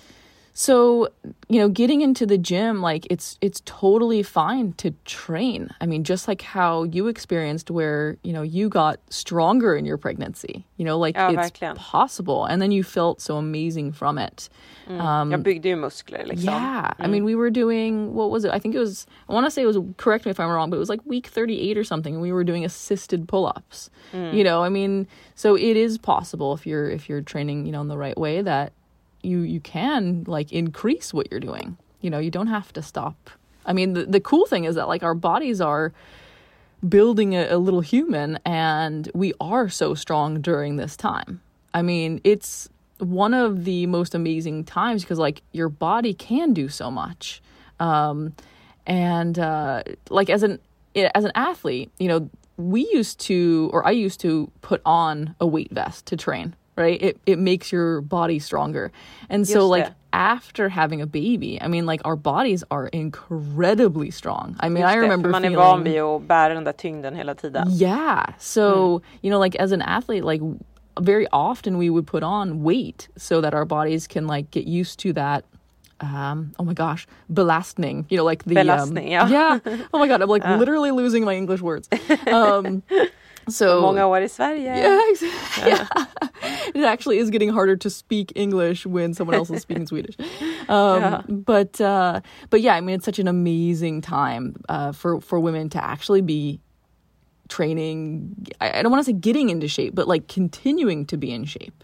so you know getting into the gym like it's it's totally fine to train. I mean just like how you experienced where you know you got stronger in your pregnancy you know like Ja, it's verkligen. possible. And then you felt so amazing from it. Mm. Um, Jag byggde ju muskler liksom. yeah. I mm. mean we were doing what was it? I think it was i want to say it was correct me if i'm wrong but it was like week 38 or something and we were doing assisted pull-ups. Mm. You know i mean so it is possible if you're if you're training you know in the right way that you you can like increase what you're doing. You know you don't have to stop. I mean the, the cool thing is that like our bodies are building a, a little human and we are so strong during this time. I mean it's one of the most amazing times because like your body can do so much. Um and uh like as an as an athlete you know we used to or i used to put on a weight vest to train right it it makes your body stronger and so like det. after having a baby i mean like our bodies are incredibly strong i mean Just i det, remember för man är feeling, van vid att bära den där tyngden hela tiden. yeah. So, you know, like as an athlete, like very often we would put on weight so that our bodies can like get used to that um oh my gosh belastning you know like the Belastning, um, yeah. yeah oh my god i'm like literally losing my english words um so Många år i Sverige. yeah, ex- yeah. it actually is getting harder to speak English when someone else is speaking Swedish. Um, But uh, but yeah, I mean, it's such an amazing time uh, for for women to actually be training. I, I don't want to say getting into shape, but like continuing to be in shape.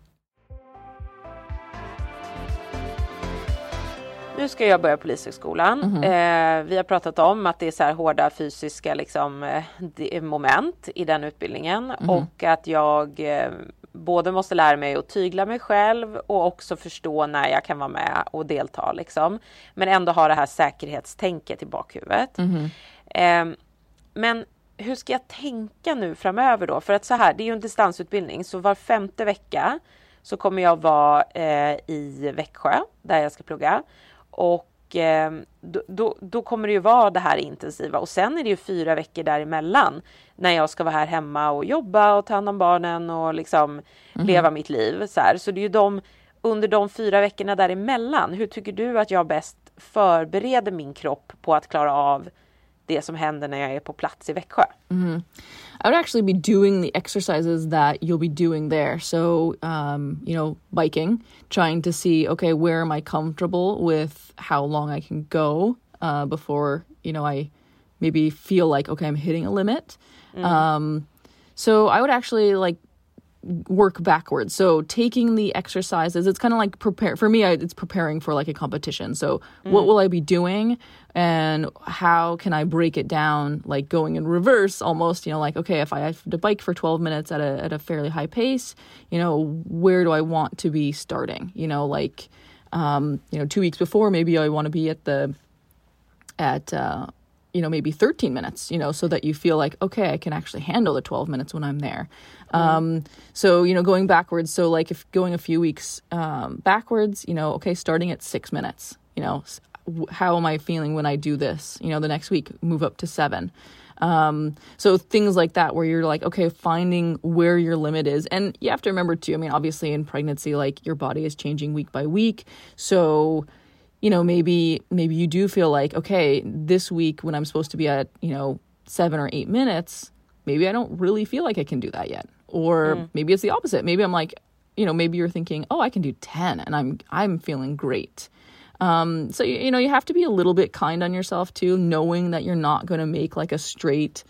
Nu ska jag börja Polishögskolan. Eh, vi har pratat om att det är så här hårda fysiska liksom, eh, moment i den utbildningen och att jag eh, både måste lära mig att tygla mig själv och också förstå när jag kan vara med och delta. Liksom. Men ändå ha det här säkerhetstänket i bakhuvudet. Eh, men hur ska jag tänka nu framöver då? För att så här, det är ju en distansutbildning så var femte vecka så kommer jag vara eh, i Växjö där jag ska plugga. Och eh, då, då, då kommer det ju vara det här intensiva och sen är det ju fyra veckor däremellan när jag ska vara här hemma och jobba och ta hand om barnen och liksom leva mitt liv. Så, här. så det är ju de under de fyra veckorna däremellan. Hur tycker du att jag bäst förbereder min kropp på att klara av det som händer när jag är på plats i Växjö. I would actually be doing the exercises that you'll be doing there. So, um, you know, biking, trying to see, okay, where am I comfortable with how long I can go uh, before, you know, I maybe feel like, okay, I'm hitting a limit. Um, so I would actually like work backwards. So taking the exercises, it's kind of like prepare for me. I, it's preparing for like a competition. So what will I be doing, and how can I break it down? Like going in reverse, almost. You know, like okay, if I have to bike for twelve minutes at a at a fairly high pace, you know, where do I want to be starting? You know, like um, you know, two weeks before, maybe I want to be at the at uh, you know maybe 13 minutes you know so that you feel like okay i can actually handle the 12 minutes when i'm there um, so you know going backwards so like if going a few weeks um, backwards you know okay starting at six minutes you know how am i feeling when i do this? You know the next week move up to seven. Um, so things like that where you're like okay finding where your limit is. And you have to remember too i mean obviously in pregnancy like your body is changing week by week. So you know maybe maybe you do feel like okay this week when i'm supposed to be at you know seven or eight minutes maybe i don't really feel like i can do that yet or maybe it's the opposite maybe i'm like you know maybe you're thinking oh i can do 10 and i'm i'm feeling great um, so you, you know you have to be a little bit kind on yourself too knowing that you're not going to make like a straight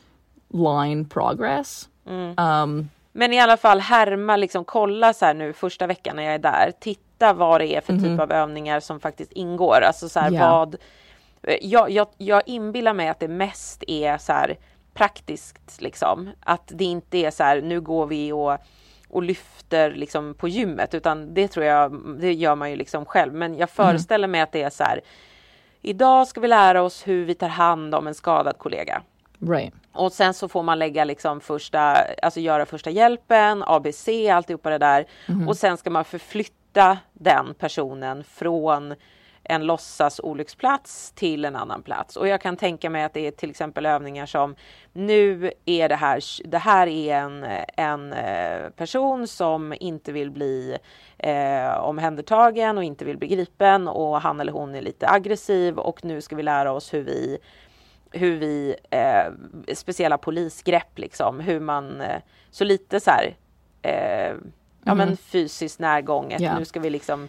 line progress Men i alla fall härma, liksom kolla så här nu första veckan när jag är där. Titta vad det är för typ av övningar som faktiskt ingår. Alltså så här Ja. vad. Jag, jag, jag inbillar mig att det mest är så här praktiskt liksom. Att det inte är så här nu går vi och, och lyfter liksom på gymmet utan det tror jag, det gör man ju liksom själv. Men jag föreställer mig att det är så här. Idag ska vi lära oss hur vi tar hand om en skadad kollega. right Och sen så får man lägga liksom första, alltså göra första hjälpen, ABC, alltihopa det där. Och sen ska man förflytta den personen från en låtsas olycksplats till en annan plats. Och jag kan tänka mig att det är till exempel övningar som nu är det här, det här är en, en eh, person som inte vill bli eh, omhändertagen och inte vill bli gripen och han eller hon är lite aggressiv och nu ska vi lära oss hur vi hur vi, eh, speciella polisgrepp liksom, hur man, eh, så lite så här, eh, ja men fysiskt närgånget, Ja. nu ska vi liksom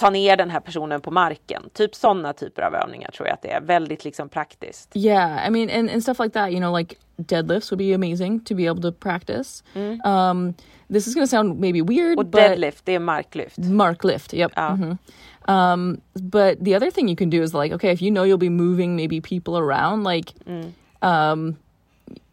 ta ner den här personen på marken. Typ sådana typer av övningar tror jag att det är, väldigt liksom praktiskt. Yeah, I mean, and, and stuff like that, you know, like deadlifts would be amazing to be able to practice. Um, this is to sound maybe weird, Och but deadlift, det är marklyft. mark lift, yep. mhm. Um, but the other thing you can do is like, okay, if you know you'll be moving maybe people around, like, um,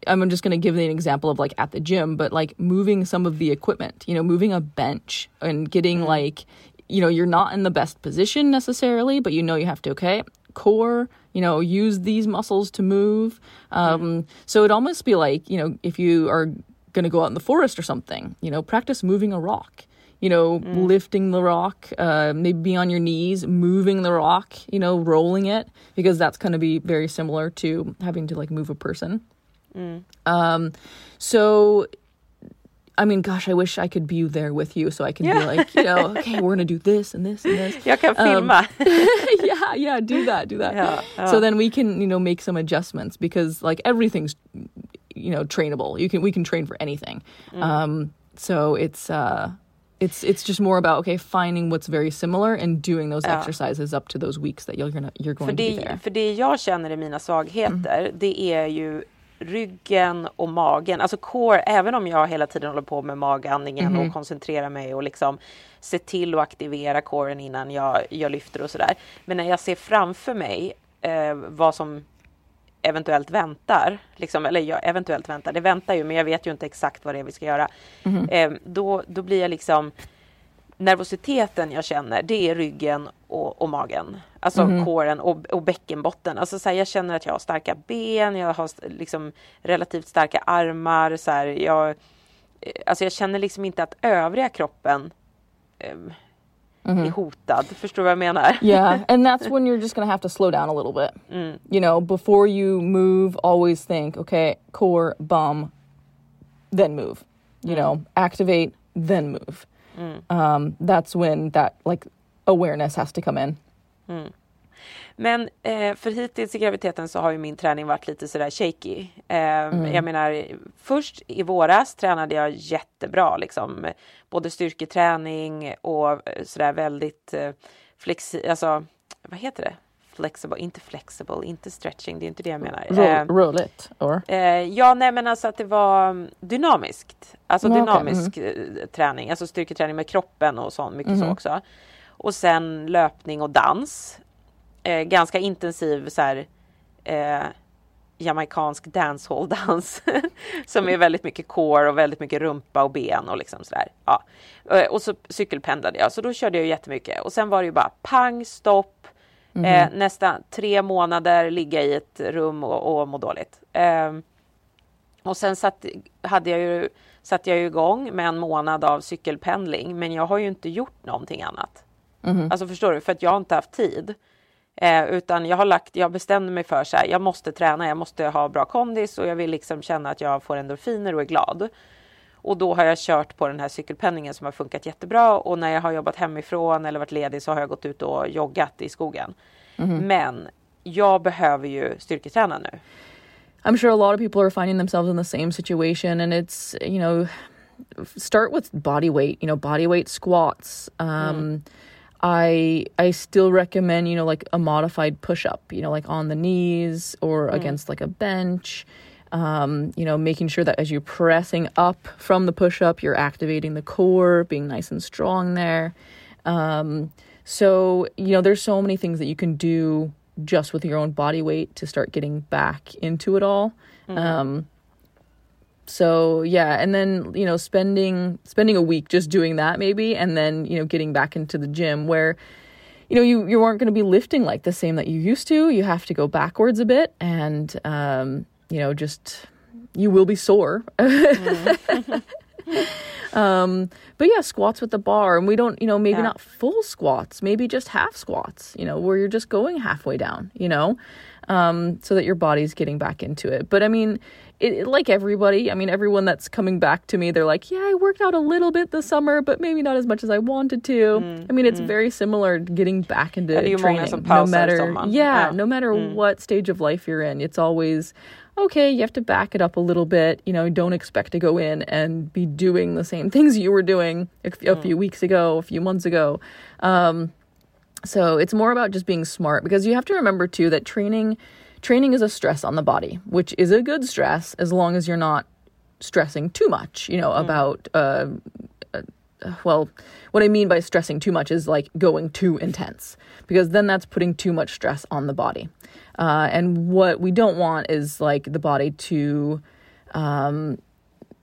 I'm just going to give an example of like at the gym, but like moving some of the equipment, you know, moving a bench and getting like, you know, you're not in the best position necessarily, but you know you have to, okay, core, you know, use these muscles to move. Um, So it'd almost be like, you know, if you are going to go out in the forest or something, you know, practice moving a rock. You know, lifting the rock, uh, maybe be on your knees, moving the rock, you know, rolling it, because that's going to be very similar to having to like move a person. Um, so, I mean, gosh, I wish I could be there with you so I could be like, you know, okay, we're gonna do this and this and this. Jag kan filma. yeah, yeah, do that, do that. Yeah, yeah. So then we can, you know, make some adjustments because like everything's, you know, trainable. You can we can train for anything. Um, so it's uh, it's it's just more about okay, finding what's very similar and doing those exercises up to those weeks that you're gonna you're För going to be there. för det jag känner är mina svagheter, det är ju ryggen och magen. Alltså core, även om jag hela tiden håller på med magandningen och koncentrerar mig och liksom ser till att aktivera coren innan jag, jag lyfter och sådär. Men när jag ser framför mig eh, vad som eventuellt väntar, liksom, eller jag eventuellt väntar, det väntar ju men jag vet ju inte exakt vad det är vi ska göra. Eh, då, då blir jag liksom nervositeten jag känner, det är ryggen och, och magen. Alltså kåren och, och bäckenbotten. Alltså så här, jag känner att jag har starka ben, jag har liksom relativt starka armar. Så här, jag, eh, alltså jag känner liksom inte att övriga kroppen ehm, är hotad. Förstår du vad jag menar? yeah, and that's when you're just gonna have to slow down a little bit. You know, before you move, always think, okay, core, bum, then move. You know, activate, then move. Um, that's when that like awareness has to come in. Men eh, för hittills i graviditeten så har ju min träning varit lite sådär shaky. Eh, Jag menar först i våras tränade jag jättebra liksom. Både styrketräning och eh, sådär väldigt eh, flexi... Alltså vad heter det? Flexible, inte flexible, inte stretching, det är inte det jag menar. Roll, Eh, roll it or Eh, ja, nej men alltså att det var mm, dynamiskt. Alltså okej, dynamisk eh, träning, alltså styrketräning med kroppen och sånt, mycket så också. Och sen löpning och dans. Eh, ganska intensiv så här eh, jamaicansk dancehall-dans. som är väldigt mycket core och väldigt mycket rumpa och ben och liksom sådär. Ja. Eh, och så cykelpendlade jag, så då körde jag jättemycket. Och sen var det ju bara pang, stopp, eh, nästan tre månader ligga i ett rum och, och må dåligt. Ehm, och sen satt, hade jag ju, satte jag ju igång med en månad av cykelpendling, men jag har ju inte gjort någonting annat. Alltså förstår du? För att jag har inte haft tid. Eh, utan jag har lagt, jag bestämde mig för så här, jag måste träna, jag måste ha bra kondis och jag vill liksom känna att jag får endorfiner och är glad. Och då har jag kört på den här cykelpenningen som har funkat jättebra och när jag har jobbat hemifrån eller varit ledig så har jag gått ut och joggat i skogen. Men jag behöver ju styrketräna nu. I'm sure a lot of people are finding themselves in the same situation, and it's you know, start with body weight. You know, body weight squats. Um, I I still recommend you know like a modified push up. You know, like on the knees or against like a bench. Um, you know, making sure that as you're pressing up from the push up, you're activating the core, being nice and strong there. Um, so, you know, there's so many things that you can do just with your own body weight to start getting back into it all. Um, so yeah, and then you know, spending spending a week just doing that maybe, and then you know, getting back into the gym where you know you you aren't going to be lifting like the same that you used to. You have to go backwards a bit, and um, you know, just you will be sore. Um, but yeah, squats with the bar, and we don't, you know, maybe Yeah. not full squats, maybe just half squats, you know, where you're just going halfway down, you know, um, so that your body's getting back into it. But I mean, it, it- like everybody, I mean, everyone that's coming back to me, they're like, yeah, I worked out a little bit this summer, but maybe not as much as I wanted to. I mean, it's very similar getting back into Ja, det är ju många training, no matter, sommaren. yeah, no matter what stage of life you're in, it's always okay, you have to back it up a little bit. You know, don't expect to go in and be doing the same things you were doing a, a few weeks ago, a few months ago. Um, so it's more about just being smart because you have to remember too that training training is a stress on the body, which is a good stress as long as you're not stressing too much, you know, about uh, well, what I mean by stressing too much is like going too intense because then that's putting too much stress on the body. Uh, and what we don't want is like the body to um,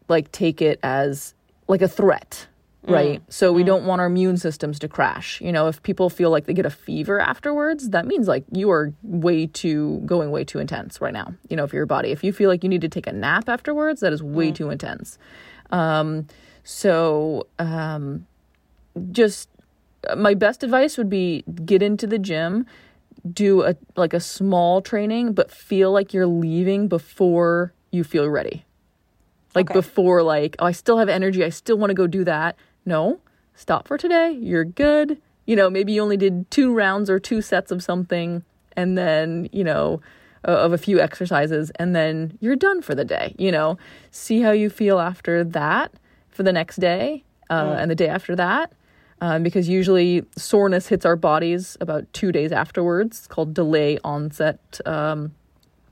like take it as like a threat, right? So we don't want our immune systems to crash. You know, if people feel like they get a fever afterwards, that means like you are way too going way too intense right now. You know, for your body. If you feel like you need to take a nap afterwards, that is way too intense. Um, so um, just uh, my best advice would be get into the gym do a like a small training but feel like you're leaving before you feel ready. Like Okay. before like oh i still have energy i still want to go do that. No. Stop for today you're good. You know maybe you only did two rounds or two sets of something and then you know uh, of a few exercises and then you're done for the day you know? See how you feel after that for the next day uh, and the day after that um, because usually soreness hits our bodies about two days afterwards. It's called delay onset um,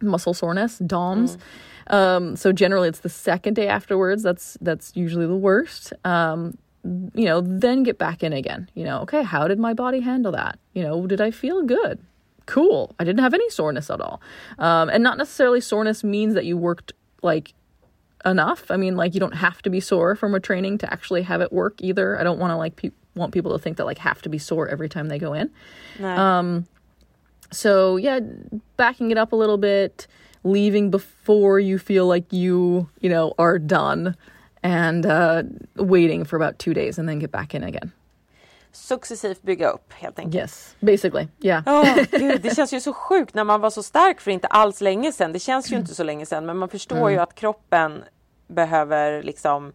muscle soreness, DOMS. Um, so generally, it's the second day afterwards. That's that's usually the worst. Um, you know, then get back in again. You know, okay, how did my body handle that? You know, did I feel good? Cool. I didn't have any soreness at all, um, and not necessarily soreness means that you worked like enough. I mean, like you don't have to be sore from a training to actually have it work either. I don't want to like pe- want people to think that like have to be sore every time they go in. Um, so yeah, backing it up a little bit, leaving before you feel like you you know are done, and uh, waiting for about two days and then get back in again. Successivt bygga upp helt enkelt. Yes, basically, yeah. Åh, gud, det känns ju så sjukt när man var så stark för inte alls länge sedan. Det känns ju inte så länge sedan men man förstår ju att kroppen behöver liksom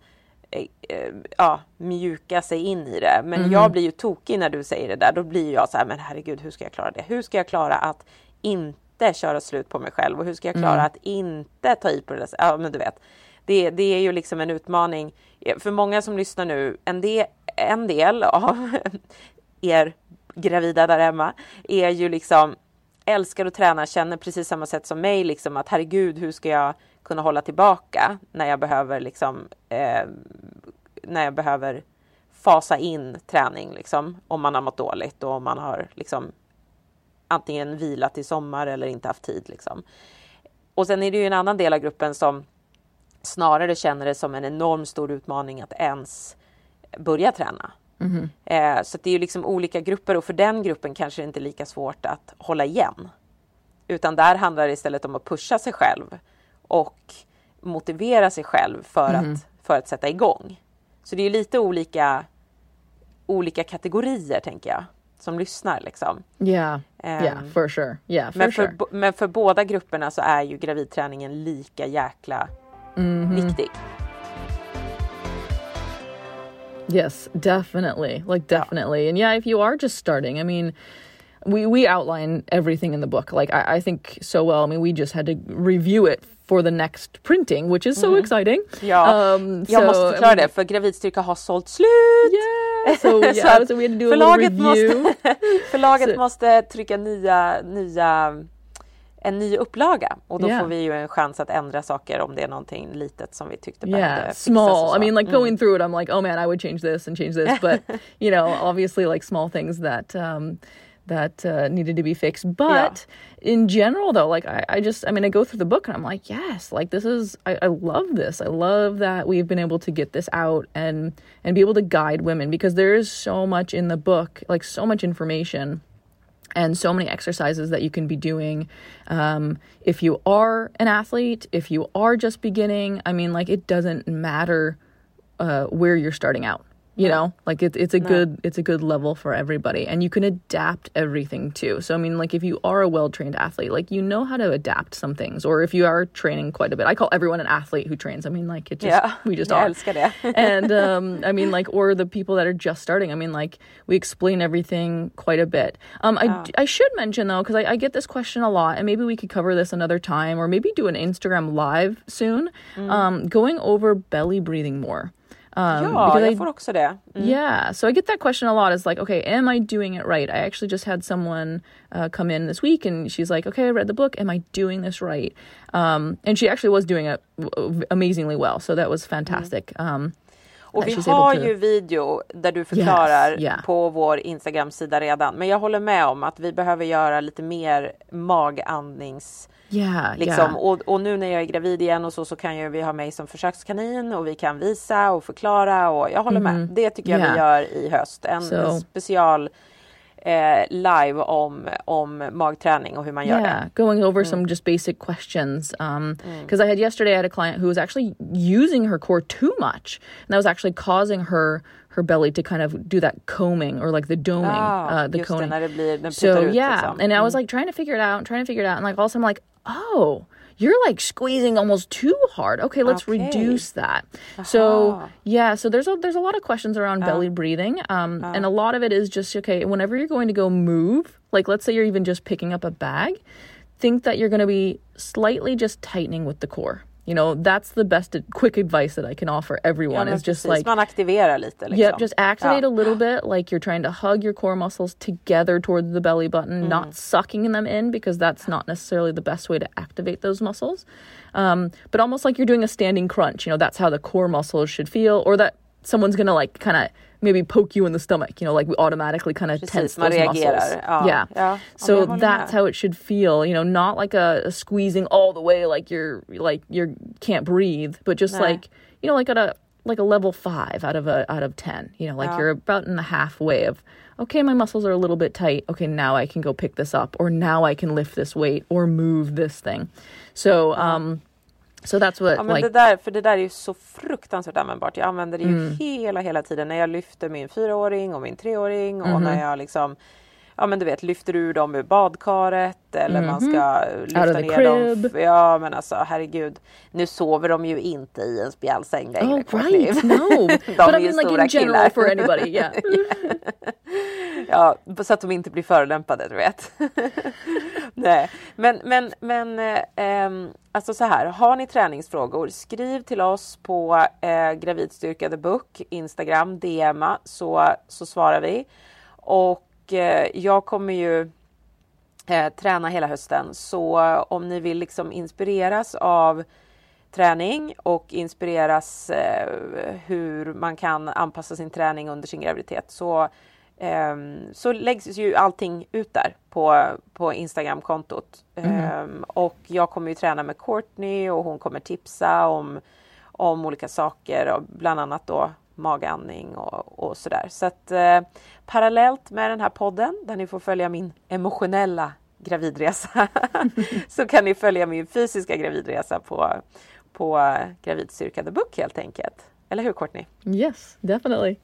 ja, mjuka sig in i det. Men jag blir ju tokig när du säger det där. Då blir jag så här, men herregud hur ska jag klara det? Hur ska jag klara att inte köra slut på mig själv? Och hur ska jag klara att inte ta i på det? där- Ja men du vet. Det, det är ju liksom en utmaning. För många som lyssnar nu, en del, en del av er gravida där hemma är ju liksom älskar att träna, känner precis samma sätt som mig liksom att herregud hur ska jag kunna hålla tillbaka när jag behöver liksom eh, när jag behöver fasa in träning liksom om man har mått dåligt och om man har liksom antingen vilat i sommar eller inte haft tid liksom. Och sen är det ju en annan del av gruppen som snarare känner det som en enormt stor utmaning att ens börja träna. Eh, så det är ju liksom olika grupper och för den gruppen kanske det inte är lika svårt att hålla igen. Utan där handlar det istället om att pusha sig själv och motivera sig själv för, att, för att sätta igång. Så det är lite olika, olika kategorier tänker jag som lyssnar liksom. Yeah. yeah, Um, for sure. Yeah, for Men för, sure. men för båda grupperna så är ju gravidträningen lika jäkla viktig. Yes, definitely. Like definitely. And yeah, if you are just starting, I mean, we we outline everything in the book. Like I, I think so well. I mean, we just had to review it for the next printing, which is so exciting. Ja, Um, jag so, måste I förklara mean, det för Gravidstyrka har sålt slut. Yeah. So Så yeah, att so we had to do a förlaget måste, förlaget måste trycka nya, nya, en ny upplaga och då Yeah. får vi ju en chans att ändra saker om det är någonting litet som vi tyckte yeah, behövde fixas och small. I mean, like Mm. going through it, I'm like, oh man, I would change this and change this, but you know, obviously, like small things that um, that uh, needed to be fixed. But Yeah. in general, though, like I, I just, I mean, I go through the book and I'm like, yes, like this is, I, I love this. I love that we've been able to get this out and and be able to guide women because there is so much in the book, like so much information and so many exercises that you can be doing um, if you are an athlete if you are just beginning i mean like it doesn't matter uh, where you're starting out you know like it's it's a good it's a good level for everybody and you can adapt everything too so i mean like if you are a well-trained athlete like you know how to adapt some things or if you are training quite a bit i call everyone an athlete who trains i mean like it just Ja, we just jag are and um, I mean, like, or the people that are just starting. I mean, like, we explain everything quite a bit. Um, I, I should mention though, because I, I get this question a lot, and maybe we could cover this another time, or maybe do an Instagram live soon. Um, going over belly breathing more. Um, because jag I- får också det. yeah, so I get that question a lot. Is like, okay, am I doing it right? I actually just had someone uh, come in this week, and she's like, okay, I read the book. Am I doing this right? Um, and she actually was doing it amazingly well, so that was fantastic. Um, Och vi har ju video där du förklarar Yes, yeah. på vår Instagram-sida redan. Men jag håller med om att vi behöver göra lite mer magandnings... yeah, Liksom. yeah. Och, och nu när jag är gravid igen och så, så kan ju vi ha mig som försökskanin och vi kan visa och förklara och jag håller med. Det tycker jag vi Mm-hmm. Yeah. gör i höst. En, So- special eh, live om, om magträning och hur man gör det. going over some just basic questions. Um, because I had yesterday I had a client who was actually using her core too much, and that was actually causing her her belly to kind of do that combing or like the doming, Ah, uh, the coning. det blir, so yeah, liksom. and I was like trying to figure it out, trying to figure it out, and like all of a sudden I'm like, oh. You're like squeezing almost too hard. Okay, let's Okay. reduce that. So yeah, so there's a there's a lot of questions around belly breathing, um, and a lot of it is just okay. Whenever you're going to go move, like let's say you're even just picking up a bag, think that you're going to be slightly just tightening with the core. You know, that's the best quick advice that I can offer everyone men is just precis, like man aktiverar lite. Liksom. Yep, just activate Ja. a little bit like you're trying to hug your core muscles together towards the belly button, not sucking them in because that's not necessarily the best way to activate those muscles. Um, but almost like you're doing a standing crunch, you know, that's how the core muscles should feel, or that someone's gonna like kind of maybe poke you in the stomach, you know, like we automatically kind of tense those muscles. Ja, yeah. ja. So that's how it should feel, you know, not like a, a squeezing all the way like you're like you're can't breathe, but just Nej. like you know, like at a like a level five out of a out of ten. You know, like you're about in the halfway of okay, my muscles are a little bit tight. Okay, now I can go pick this up, or now I can lift this weight or move this thing. So um so that's what Ja, men like det där, för det där är ju så fruktansvärt användbart. Jag använder det ju Mm. hela, hela tiden när jag lyfter min fyraåring och min treåring och Mhm. när jag liksom ja men du vet lyfter ur dem ur badkaret eller man ska lyfta Out of the ner dem. crib. Ja men alltså herregud. Nu sover de ju inte i en spjälsäng längre. Oh, right. No. de but är I mean, like stora in general killar. for anybody. Yeah. Ja, så att de inte blir förolämpade, du vet. Nej, men, men, men eh, ehm, alltså så här, har ni träningsfrågor, skriv till oss på eh, Gravidstyrka the Book, Instagram, DMa, så, så svarar vi. Och eh, jag kommer ju eh, träna hela hösten, så om ni vill liksom inspireras av träning och inspireras eh, hur man kan anpassa sin träning under sin graviditet så, så läggs ju allting ut där på, på Instagram-kontot. Ehm, och jag kommer ju träna med Courtney och hon kommer tipsa om, om olika saker, och bland annat då magandning och, och sådär. Så att eh, parallellt med den här podden där ni får följa min emotionella gravidresa så kan ni följa min fysiska gravidresa på, på Gravidstyrka the Book helt enkelt. Eller hur Courtney? yes, definitely.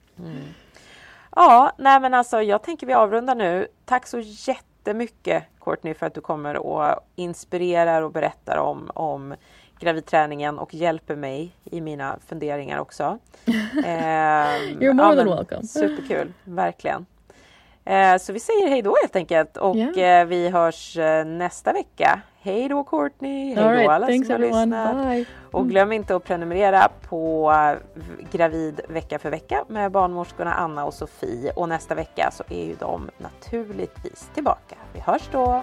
Ja, nej men alltså jag tänker vi avrundar nu. Tack så jättemycket Courtney för att du kommer och inspirerar och berättar om, om gravidträningen och hjälper mig i mina funderingar också. Ehm, You're more than men welcome. Superkul, verkligen. Eh, så vi säger hej då helt enkelt och eh, vi hörs eh, nästa vecka. Hej då Courtney, hej då right, alla som har lyssnat. Bye. Och glöm inte att prenumerera på eh, Gravid vecka för vecka med barnmorskorna Anna och Sofie. Och nästa vecka så är ju de naturligtvis tillbaka. Vi hörs då!